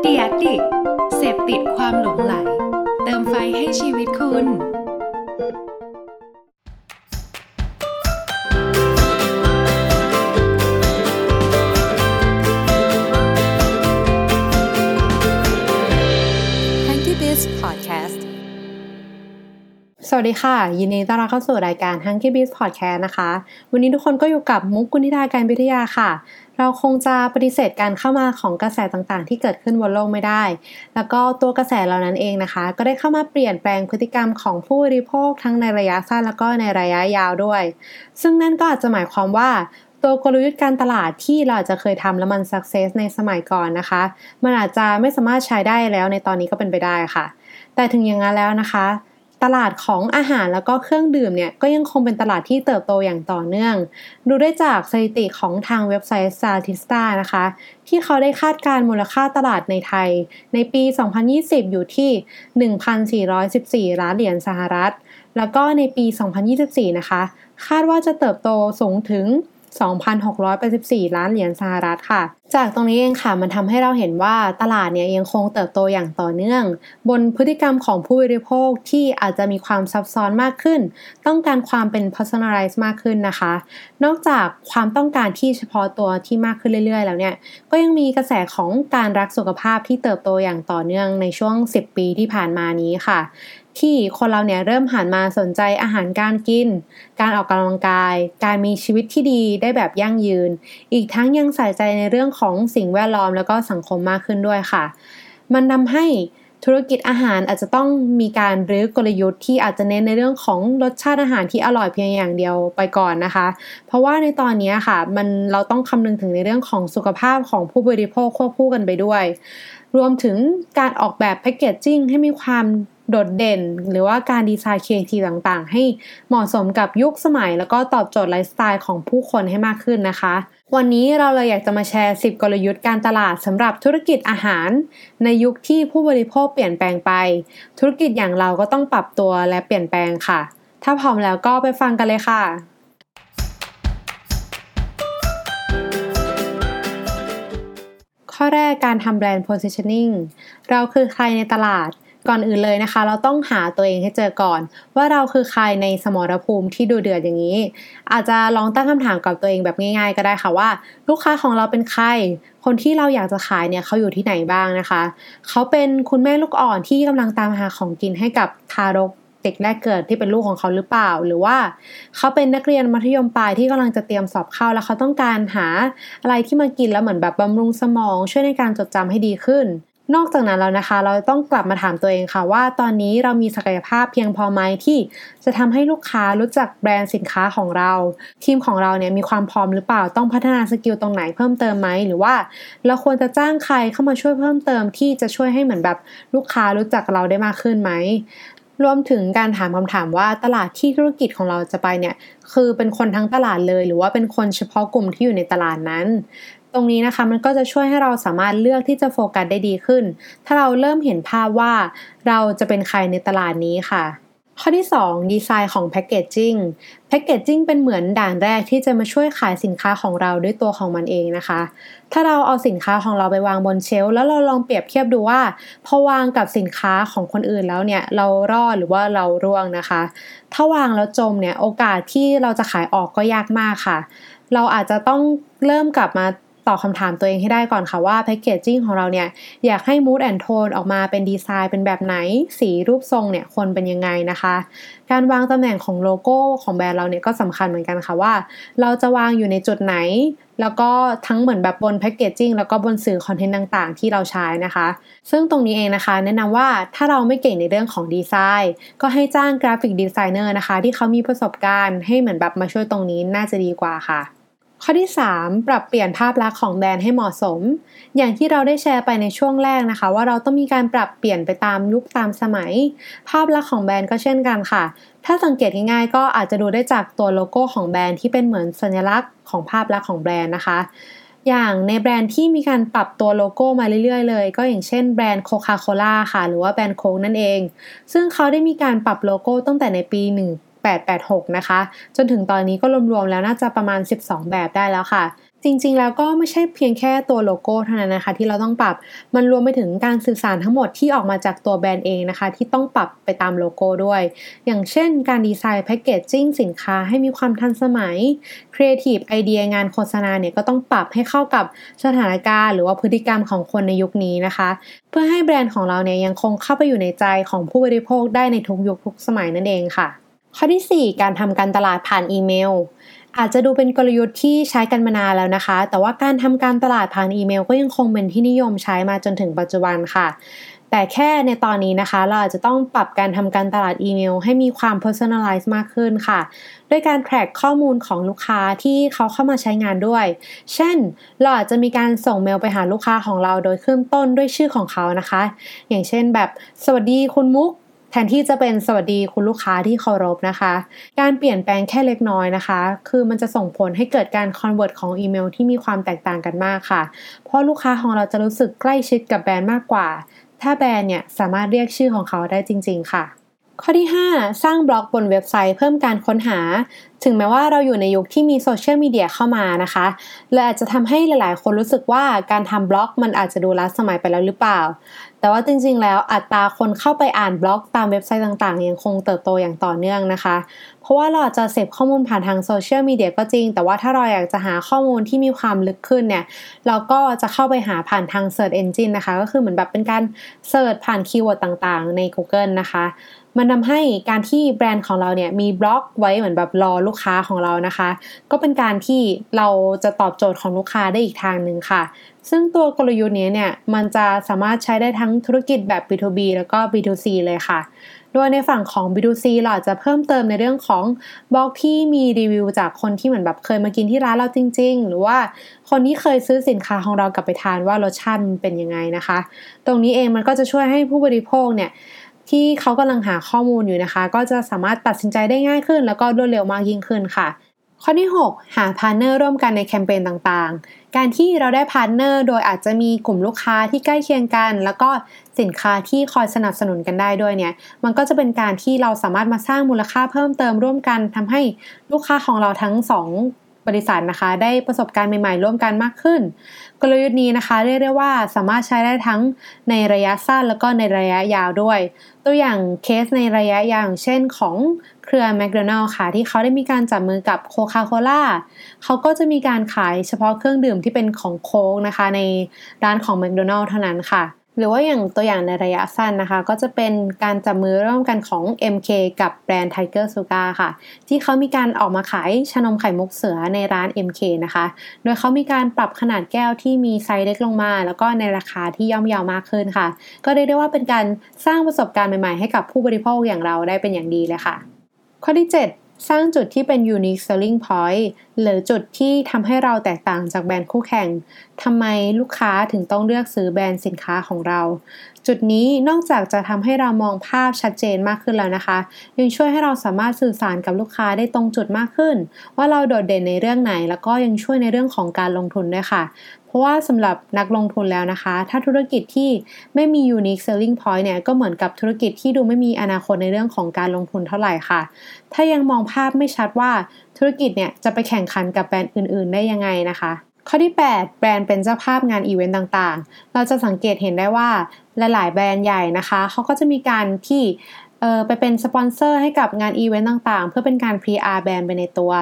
เดียดิเสพติดความหลงไหล เติมไฟให้ชีวิตคุณ สวัสดีค่ะ ยินดีต้อนรับเข้าสู่รายการ Hunky b e a t Podcast นะคะ วันนี้ทุกคนก็อยู่กับมุกกุณิดาการวิทยาค่ะ เราคงจะปฏิเสธการเข้ามาของกระแสต่างๆ ที่เกิดขึ้นบนโลกไม่ได้ แล้วก็ตัวกระแสเหล่านั้นเองนะคะ ก็ได้เข้ามาเปลี่ยนแปลงพฤติกรรมของผู้บริโภคทั้งในระยะสั้นแล้วก็ในระยะยาวด้วย ซึ่งนั่นก็อาจจะหมายความว่าตัวกลยุทธ์การตลาดที่เราอาจจะเคยทำแล้วมันสักเซสในสมัยก่อนนะคะ มันอาจจะไม่สามารถใช้ได้แล้วในตอนนี้ก็เป็นไปได้ค่ะ แต่ถึงอย่างนั้นแล้วนะคะ ตลาดของอาหารแล้วก็เครื่องดื่มเนี่ยก็ยังคงเป็นตลาดที่เติบโตอย่างต่อเนื่อง ดูได้จากสถิติของทางเว็บไซต์ Statista นะคะ ที่เขาได้คาดการมูลค่าตลาดในไทย ในปี 2020 อยู่ที่ 1,414 ล้านเหรียญสหรัฐ แล้วก็ในปี 2024 นะคะ คาดว่าจะเติบโตสูงถึง 2,684 ล้านเหรียญสหรัฐค่ะจากตรงนี้เองค่ะมันทำให้เราเห็นว่าตลาดเนี่ยยังคงเติบโตอย่างต่อเนื่อง บนพฤติกรรมของผู้บริโภคที่อาจจะมีความซับซ้อนมากขึ้น ต้องการความเป็น personalize มากขึ้นนะคะ นอกจากความต้องการที่เฉพาะตัวที่มากขึ้นเรื่อย ๆ แล้วเนี่ยก็ยังมีกระแสของการรักสุขภาพที่เติบโตอย่างต่อเนื่องในช่วง 10 ปีที่ผ่านมานี้ค่ะ ที่คนเราเนี่ยเริ่มหันมาสนใจอาหารการกิน การออกกำลังกาย การมีชีวิตที่ดีได้แบบยั่งยืน อีกทั้งยังใส่ใจในเรื่องของสิ่งแวดล้อมแล้วก็สังคมมากขึ้นด้วยค่ะ มันทำให้ธุรกิจอาหารอาจจะต้องมีการรื้อกลยุทธ์ที่อาจจะเน้นในเรื่องของรสชาติอาหารที่อร่อยเพียงอย่างเดียวไปก่อนนะคะ เพราะว่าในตอนนี้ค่ะมันเราต้องคำนึงถึงในเรื่องของสุขภาพของผู้บริโภคควบคู่กันไปด้วย รวมถึงการออกแบบแพคเกจจิ้งให้มีความโดดเด่น หรือว่าการดีไซน์เคทีต่างๆ ให้เหมาะสมกับยุคสมัย แล้วก็ตอบโจทย์ไลฟ์สไตล์ของผู้คนให้มากขึ้นนะคะ วันนี้เราเลยอยากจะมาแชร์ 10 กลยุทธ์การตลาดสำหรับธุรกิจอาหาร ในยุคที่ผู้บริโภคเปลี่ยนแปลงไป ธุรกิจอย่างเราก็ต้องปรับตัวและเปลี่ยนแปลงค่ะ ถ้าพร้อมแล้วก็ไปฟังกันเลยค่ะ ข้อแรกการทำแบรนด์ positioning เราคือใครในตลาด ก่อนอื่นเลยนะคะ เราต้องหาตัวเองให้เจอก่อน ว่าเราคือใครในสมรภูมิที่ดูเดือดอย่างนี้ อาจจะลองตั้งคำถามกับตัวเองแบบง่าย ๆ ก็ได้ค่ะว่า ลูกค้าของเราเป็นใคร คนที่เราอยากจะขายเนี่ยเขาอยู่ที่ไหนบ้างนะคะ เขาเป็นคุณแม่ลูกอ่อนที่กำลังตามหาของกินให้กับทารกเด็กแรกเกิดที่เป็นลูกของเขาหรือเปล่า หรือว่าเขาเป็นนักเรียนมัธยมปลายที่กำลังจะเตรียมสอบเข้าแล้วเขาต้องการหาอะไรที่มากินแล้วเหมือนแบบบำรุงสมอง ช่วยในการจดจำให้ดีขึ้น นอกจากนั้นแล้วนะคะ เราต้องกลับมาถามตัวเองค่ะ ว่าตอนนี้เรามีศักยภาพเพียงพอไหมที่จะทำให้ลูกค้ารู้จักแบรนด์สินค้าของเรา ทีมของเราเนี่ยมีความพร้อมหรือเปล่าต้องพัฒนา skill ตรงไหนเพิ่มเติมไหมหรือว่า เราควรจะจ้างใครเข้ามาช่วยเพิ่มเติมที่จะช่วยให้เหมือนแบบลูกค้ารู้จักเราได้มากขึ้นไหมรวมถึงการถามคำถามว่าตลาดที่ธุรกิจของเราจะไปเนี่ยคือเป็นคนทั้งตลาดเลย หรือว่าเป็นคนเฉพาะกลุ่มที่อยู่ในตลาดนั้น ตรงนี้นะคะมันก็จะช่วยให้เราสามารถเลือกที่จะโฟกัสได้ดีขึ้น ถ้าเราเริ่มเห็นภาพว่าเราจะเป็นใครในตลาดนี้ค่ะ ข้อที่ 2 ดีไซน์ของแพคเกจจิ้งแพคเกจจิ้งเป็นเหมือนด่านแรกที่จะมาช่วยขายสินค้าของเราด้วยตัวของมันเองนะคะ ถ้าเราเอาสินค้าของเราไปวางบนเชลฟ์แล้วเราลองเปรียบเทียบดูว่า พอวางกับสินค้าของคนอื่นแล้วเนี่ยเรารอดหรือว่าเราร่วงนะคะ ถ้าวางแล้วจมเนี่ยโอกาสที่เราจะขายออกก็ยากมากค่ะ เราอาจจะต้องเริ่มกลับมา ตอบคำถามตัวเองให้ได้ก่อนค่ะว่าแพคเกจจิ้งของเราเนี่ยอยากให้ mood and tone ออกมาเป็นดีไซน์เป็นแบบไหน สีรูปทรงเนี่ยควรเป็นยังไงนะคะ การวางตำแหน่งของโลโก้ของแบรนด์เราเนี่ยก็สำคัญเหมือนกันค่ะว่า เราจะวางอยู่ในจุดไหน แล้วก็ทั้งเหมือนแบบบน packaging แล้วก็บนสื่อ content ต่างๆ ที่เราใช้นะคะ ซึ่งตรงนี้เองนะคะ แนะนำว่าถ้าเราไม่เก่งในเรื่องของดีไซน์ก็ให้จ้าง graphic designer นะคะ ที่เขามีประสบการณ์ให้เหมือนแบบมาช่วยตรงนี้น่าจะดีกว่าค่ะ ข้อที่ 3 ปรับเปลี่ยนภาพลักษณ์ของแบรนด์ให้เหมาะสม อย่างที่เราได้แชร์ไปในช่วงแรกนะคะ ว่าเราต้องมีการปรับเปลี่ยนไปตามยุคตามสมัย ภาพลักษณ์ของแบรนด์ก็เช่นกันค่ะ ถ้าสังเกตง่ายๆก็อาจจะดูได้จากตัวโลโก้ของแบรนด์ที่เป็นเหมือนสัญลักษณ์ของภาพลักษณ์ของแบรนด์นะคะ อย่างในแบรนด์ที่มีการปรับตัวโลโก้มาเรื่อยๆเลย ก็อย่างเช่นแบรนด์โคคาโคล่าค่ะ หรือว่าแบรนด์โค้กนั่นเอง ซึ่งเขาได้มีการปรับโลโก้ตั้งแต่ในปี 886 นะคะ จนถึงตอนนี้ก็รวมๆแล้วน่าจะประมาณ 12 แบบได้แล้วค่ะ จริงๆ แล้วก็ไม่ใช่เพียงแค่ตัวโลโก้เท่านั้นนะคะ ที่เราต้องปรับ มันรวมไปถึงการสื่อสารทั้งหมดที่ออกมาจากตัวแบรนด์เองนะคะ ที่ต้องปรับไปตามโลโก้ด้วย อย่างเช่น การ design packaging สินค้าให้มีความทันสมัย creative idea งานโฆษณาเนี่ยก็ต้องปรับให้เข้ากับสถานการณ์ หรือว่าพฤติกรรมของคนในยุคนี้นะคะ เพื่อให้แบรนด์ของเราเนี่ยยังคงเข้าไปอยู่ในใจของผู้บริโภคได้ในทุกยุคทุกสมัยนั่นเองค่ะ ข้อที่ 4 การทำการตลาดผ่านอีเมล อาจจะดูเป็นกลยุทธ์ที่ใช้กันมานานแล้วนะคะ แต่ว่าการทำการตลาดผ่านอีเมล ก็ยังคงเป็นที่นิยมใช้มาจนถึงปัจจุบันค่ะ แต่แค่ในตอนนี้นะคะ เราอาจจะต้องปรับการทำการตลาดอีเมล ให้มีความ personalize มากขึ้นค่ะ ด้วยการ track ข้อมูลของลูกค้าที่เขาเข้ามาใช้งานด้วย เช่น เราอาจจะมีการส่งเมลไปหาลูกค้าของเราโดยขึ้นต้นด้วยชื่อของเขานะคะ อย่างเช่นแบบสวัสดีคุณมุก แทนที่จะเป็นสวัสดีคุณลูกค้าที่เคารพนะคะ การเปลี่ยนแปลงแค่เล็กน้อยนะคะ คือมันจะส่งผลให้เกิดการ convert ของอีเมลที่มีความแตกต่างกันมากค่ะ เพราะลูกค้าของเราจะรู้สึกใกล้ชิดกับแบรนด์มากกว่า ถ้าแบรนด์เนี่ยสามารถเรียกชื่อของเขาได้จริง ๆ ค่ะ ข้อที่ 5 สร้างบล็อกบนเว็บไซต์เพิ่มการค้นหา ถึงแม้ว่าเราอยู่ในยุคที่มีโซเชียลมีเดียเข้ามานะคะเลยอาจจะทำให้หลาย ๆ คนรู้สึกว่าการทำบล็อกมันอาจจะดูล้าสมัยไปแล้วหรือเปล่า แต่ว่าจริง ๆ แล้วอัตราคนเข้าไปอ่านบล็อกตามเว็บไซต์ต่าง ๆ ยังคงเติบโตอย่างต่อเนื่องนะคะ เพราะว่าเราจะเสพข้อมูลผ่านทางโซเชียลมีเดียก็จริง แต่ว่าถ้าเราอยากจะหาข้อมูลที่มีความลึกขึ้นเนี่ยเราก็จะเข้าไปหาผ่านทาง Search Engine นะคะ ก็คือเหมือนแบบเป็นการ search ผ่าน keyword ต่าง ๆ ใน Google นะคะ มันทำให้การที่แบรนด์ของเราเนี่ยมีบล็อกไว้เหมือนแบบรอลูกค้าของเรานะคะ ก็เป็นการที่เราจะตอบโจทย์ของลูกค้าได้อีกทางหนึ่งค่ะ ซึ่งตัวกลยุทธ์นี้เนี่ยมันจะสามารถใช้ได้ทั้งธุรกิจแบบ B2B แล้วก็ B2C เลยค่ะโดยในฝั่งของ B2C เราจะเพิ่มเติมในเรื่องของบล็อกที่มีรีวิวจากคนที่เหมือนแบบเคยมากินที่ร้านเราจริง ๆ หรือว่าคนที่เคยซื้อสินค้าของเรากลับไปทานว่ารสชาติเป็นยังไงนะคะ ตรงนี้เองมันก็จะช่วยให้ผู้บริโภคเนี่ย ที่เขากำลังหาข้อมูลอยู่นะคะ ก็จะสามารถตัดสินใจได้ง่ายขึ้น แล้วก็รวดเร็วมากยิ่งขึ้นค่ะ ข้อที่ 6 หา partner ร่วมกันในแคมเปญต่างๆ การที่เราได้ partner โดยอาจจะมีกลุ่มลูกค้าที่ใกล้เคียงกัน แล้วก็สินค้าที่คอยสนับสนุนกันได้ด้วยเนี่ย มันก็จะเป็นการที่เราสามารถมาสร้างมูลค่าเพิ่มเติมร่วมกันทำให้ลูกค้าของเราทั้งสอง บริษัทนะคะ ได้ประสบการณ์ใหม่ๆ ร่วมกันมากขึ้น กลยุทธ์นี้นะคะเรียกได้ว่าสามารถใช้ได้ทั้งในระยะสั้นแล้วก็ในระยะยาวด้วย ตัวอย่างเคสในระยะยาวเช่นของเครือแมคโดนัลล์ค่ะ ที่เขาได้มีการจับมือกับ Coca-Cola เขาก็จะมีการขายเฉพาะเครื่องดื่มที่เป็นของโค้กนะคะ ในร้านของแมคโดนัลล์เท่านั้นค่ะ หรือว่าอย่างตัวอย่างในระยะสั้นนะคะ ก็จะเป็นการจับมือร่วมกันของ MK กับแบรนด์ Tiger Sugar ค่ะ ที่เขามีการออกมาขายชานมไข่มุกเสือในร้าน MK นะคะ โดยเขามีการปรับขนาดแก้วที่มีไซส์เล็กลงมา แล้วก็ในราคาที่ย่อมเยาวมากขึ้นค่ะ ก็เรียกได้ว่าเป็นการสร้างประสบการณ์ใหม่ๆ ให้กับผู้บริโภคอย่างเราได้เป็นอย่างดีเลยค่ะ ข้อที่ 7 สร้างจุดที่เป็น unique selling point หรือจุดที่ทำให้เราแตกต่างจากแบรนด์คู่แข่งทำไมลูกค้าถึงต้องเลือกซื้อแบรนด์สินค้าของเรา จุดนี้นอกจากจะทำให้เรามองภาพชัดเจนมากขึ้นแล้วนะคะ ยังช่วยให้เราสามารถสื่อสารกับลูกค้าได้ตรงจุดมากขึ้น ว่าเราโดดเด่นในเรื่องไหน แล้วก็ยังช่วยในเรื่องของการลงทุนด้วยค่ะ ราะว่าสำหรับนักลงทุนแล้วนะคะ ถ้าธุรกิจที่ไม่มี unique selling point เนี่ยก็เหมือนกับธุรกิจที่ดูไม่มีอนาคตในเรื่องของการลงทุนเท่าไหร่ค่ะ ถ้ายังมองภาพไม่ชัดว่าธุรกิจเนี่ยจะไปแข่งขันกับแบรนด์อื่น ๆ ได้ยังไงนะคะข้อที่ 8 แบรนด์เป็นเจ้าภาพงานอีเวนต์ต่างๆ เราจะสังเกตเห็นได้ว่าหลายๆ แบรนด์ใหญ่นะคะเขาก็จะมีการที่ไปเป็นสปอนเซอร์ให้กับงานอีเวนต์ต่างๆ เพื่อเป็นการ PR แบรนด์ไปในตัว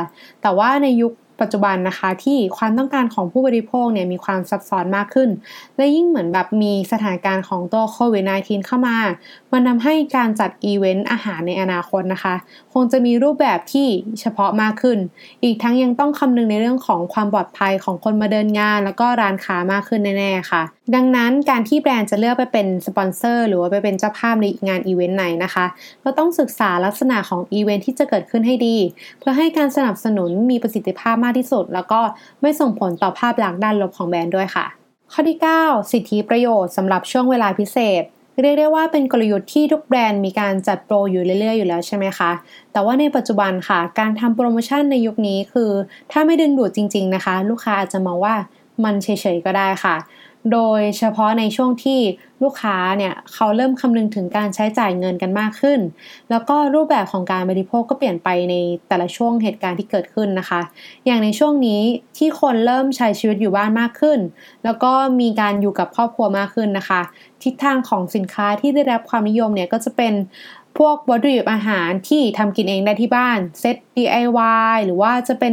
แต่ว่าในยุค ปัจจุบันนะคะ ที่ความต้องการของผู้บริโภคเนี่ยมีความซับซ้อนมากขึ้น และยิ่งเหมือนแบบมีสถานการณ์ของตัวโควิด -19 เข้ามา มันทำให้การจัดอีเวนต์อาหารในอนาคตนะคะ คงจะมีรูปแบบที่เฉพาะมากขึ้น อีกทั้งยังต้องคำนึงในเรื่องของความปลอดภัยของคนมาเดินงาน แล้วก็ร้านค้ามากขึ้นแน่ๆค่ะดังนั้นการที่แบรนด์จะเลือกไปเป็นสปอนเซอร์หรือว่าไปเป็นเจ้าภาพในงานอีเวนต์ไหนนะคะก็ต้องศึกษาลักษณะของอีเวนต์ที่จะเกิดขึ้นให้ดี เพื่อให้การสนับสนุนมีประสิทธิภาพมากที่สุด แล้วก็ไม่ส่งผลต่อภาพลักษณ์ด้านลบของแบรนด์ด้วยค่ะ ข้อที่ 9 สิทธิประโยชน์สำหรับช่วงเวลาพิเศษเรียกได้ว่าเป็นกลยุทธ์ที่ทุกแบรนด์มีการจัดโปรอยู่เรื่อยๆ อยู่แล้วใช่ไหมคะ แต่ว่าในปัจจุบันค่ะ การทำโปรโมชั่นในยุคนี้คือ ถ้าไม่ดึงดูดจริง ๆนะคะ ลูกค้าอาจจะมองว่ามันเฉยๆก็ได้ค่ะ โดยเฉพาะในช่วงที่ลูกค้าเนี่ยเขาเริ่มคำนึงถึงการใช้จ่ายเงินกันมากขึ้น แล้วก็รูปแบบของการบริโภคก็เปลี่ยนไปในแต่ละช่วงเหตุการณ์ที่เกิดขึ้นนะคะ อย่างในช่วงนี้ที่คนเริ่มใช้ชีวิตอยู่บ้านมากขึ้น แล้วก็มีการอยู่กับครอบครัวมากขึ้นนะคะ ทิศทางของสินค้าที่ได้รับความนิยมเนี่ยก็จะเป็นพวกวัตถุดิบอาหารที่ทำกินเองได้ที่บ้านเซต DIY หรือว่าจะเป็น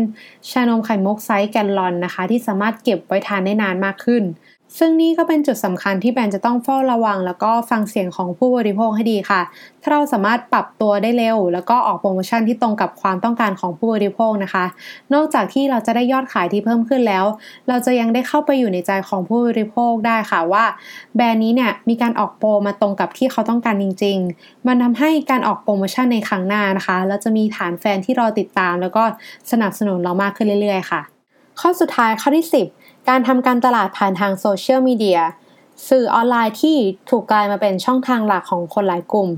ชานมไข่มุกไซส์แกนลอนนะคะ ที่สามารถเก็บไว้ทานได้นานมากขึ้น ซึ่งนี่ก็เป็นจุดสำคัญที่แบรนด์จะต้องเฝ้าระวัง แล้วก็ฟังเสียงของผู้บริโภคให้ดีค่ะ ถ้าเราสามารถปรับตัวได้เร็ว แล้วก็ออกโปรโมชั่นที่ตรงกับความต้องการของผู้บริโภคนะคะ นอกจากที่เราจะได้ยอดขายที่เพิ่มขึ้นแล้ว เราจะยังได้เข้าไปอยู่ในใจของผู้บริโภคได้ค่ะว่า แบรนด์นี้เนี่ยมีการออกโปรมาตรงกับที่เขาต้องการจริง ๆ มันทำให้การออกโปรโมชั่นในครั้งหน้านะคะแล้วจะมีฐานแฟนที่รอติดตาม แล้วก็สนับสนุนเรามากขึ้นเรื่อย ๆ ค่ะ ข้อสุดท้ายข้อที่ 10 การทำการตลาดผ่านทางโซเชียลมีเดียสื่อออนไลน์ที่ถูกกลายมาเป็นช่องทางหลักของคนหลายกลุ่ม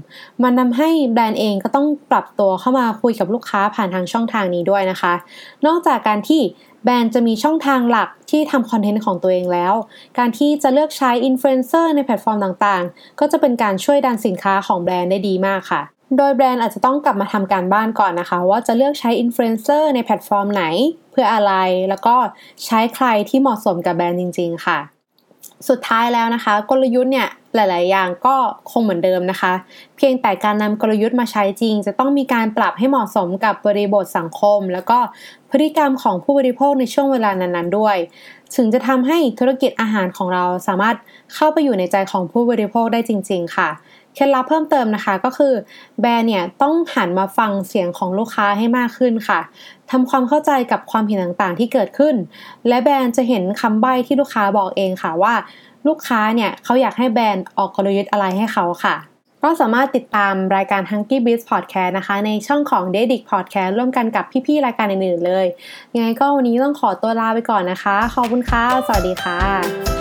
มันทำให้แบรนด์เองก็ต้องปรับตัวเข้ามาคุยกับลูกค้าผ่านทางช่องทางนี้ด้วยนะคะ นอกจากการที่แบรนด์จะมีช่องทางหลักที่ทำคอนเทนต์ของตัวเองแล้ว การที่จะเลือกใช้อินฟลูเอนเซอร์ในแพลตฟอร์มต่างๆ ก็จะเป็นการช่วยดันสินค้าของแบรนด์ได้ดีมากค่ะ โดยแบรนด์อาจจะต้องกลับมาทำการบ้านก่อนนะคะ ว่าจะเลือกใช้อินฟลูเอนเซอร์ในแพลตฟอร์มไหน เพื่ออะไร แล้วก็ใช้ใครที่เหมาะสมกับแบรนด์จริง ๆ ค่ะ สุดท้ายแล้วนะคะ กลยุทธ์เนี่ยหลาย ๆ อย่างก็คงเหมือนเดิมนะคะ เพียงแต่การนำกลยุทธ์มาใช้จริง จะต้องมีการปรับให้เหมาะสมกับบริบทสังคม แล้วก็พฤติกรรมของผู้บริโภคในช่วงเวลานั้น ๆ ด้วย ถึงจะทำให้ธุรกิจอาหารของเราสามารถเข้าไปอยู่ในใจของผู้บริโภคได้จริง ๆ ค่ะ เคล็ดลับเพิ่มเติมนะคะก็คือแบรนด์เนี่ยต้องหันมาฟังเสียงของลูกค้าให้มากขึ้นค่ะทำความเข้าใจกับความเห็นต่างๆ ที่เกิดขึ้น และแบรนด์จะเห็นคำใบ้ที่ลูกค้าบอกเองค่ะว่า ลูกค้าเนี่ยเขาอยากให้แบรนด์ออกกลยุทธ์อะไรให้เขาค่ะ ก็สามารถติดตามรายการ Hunky Biz Podcast นะคะ ในช่องของ d e d i c Podcast ร่วมกันกับพี่ๆรายการอื่นๆเลยยังไงก็วันนี้ต้องขอตัวลาไปก่อนนะคะขอบคุณค่ะสวัสดีค่ะ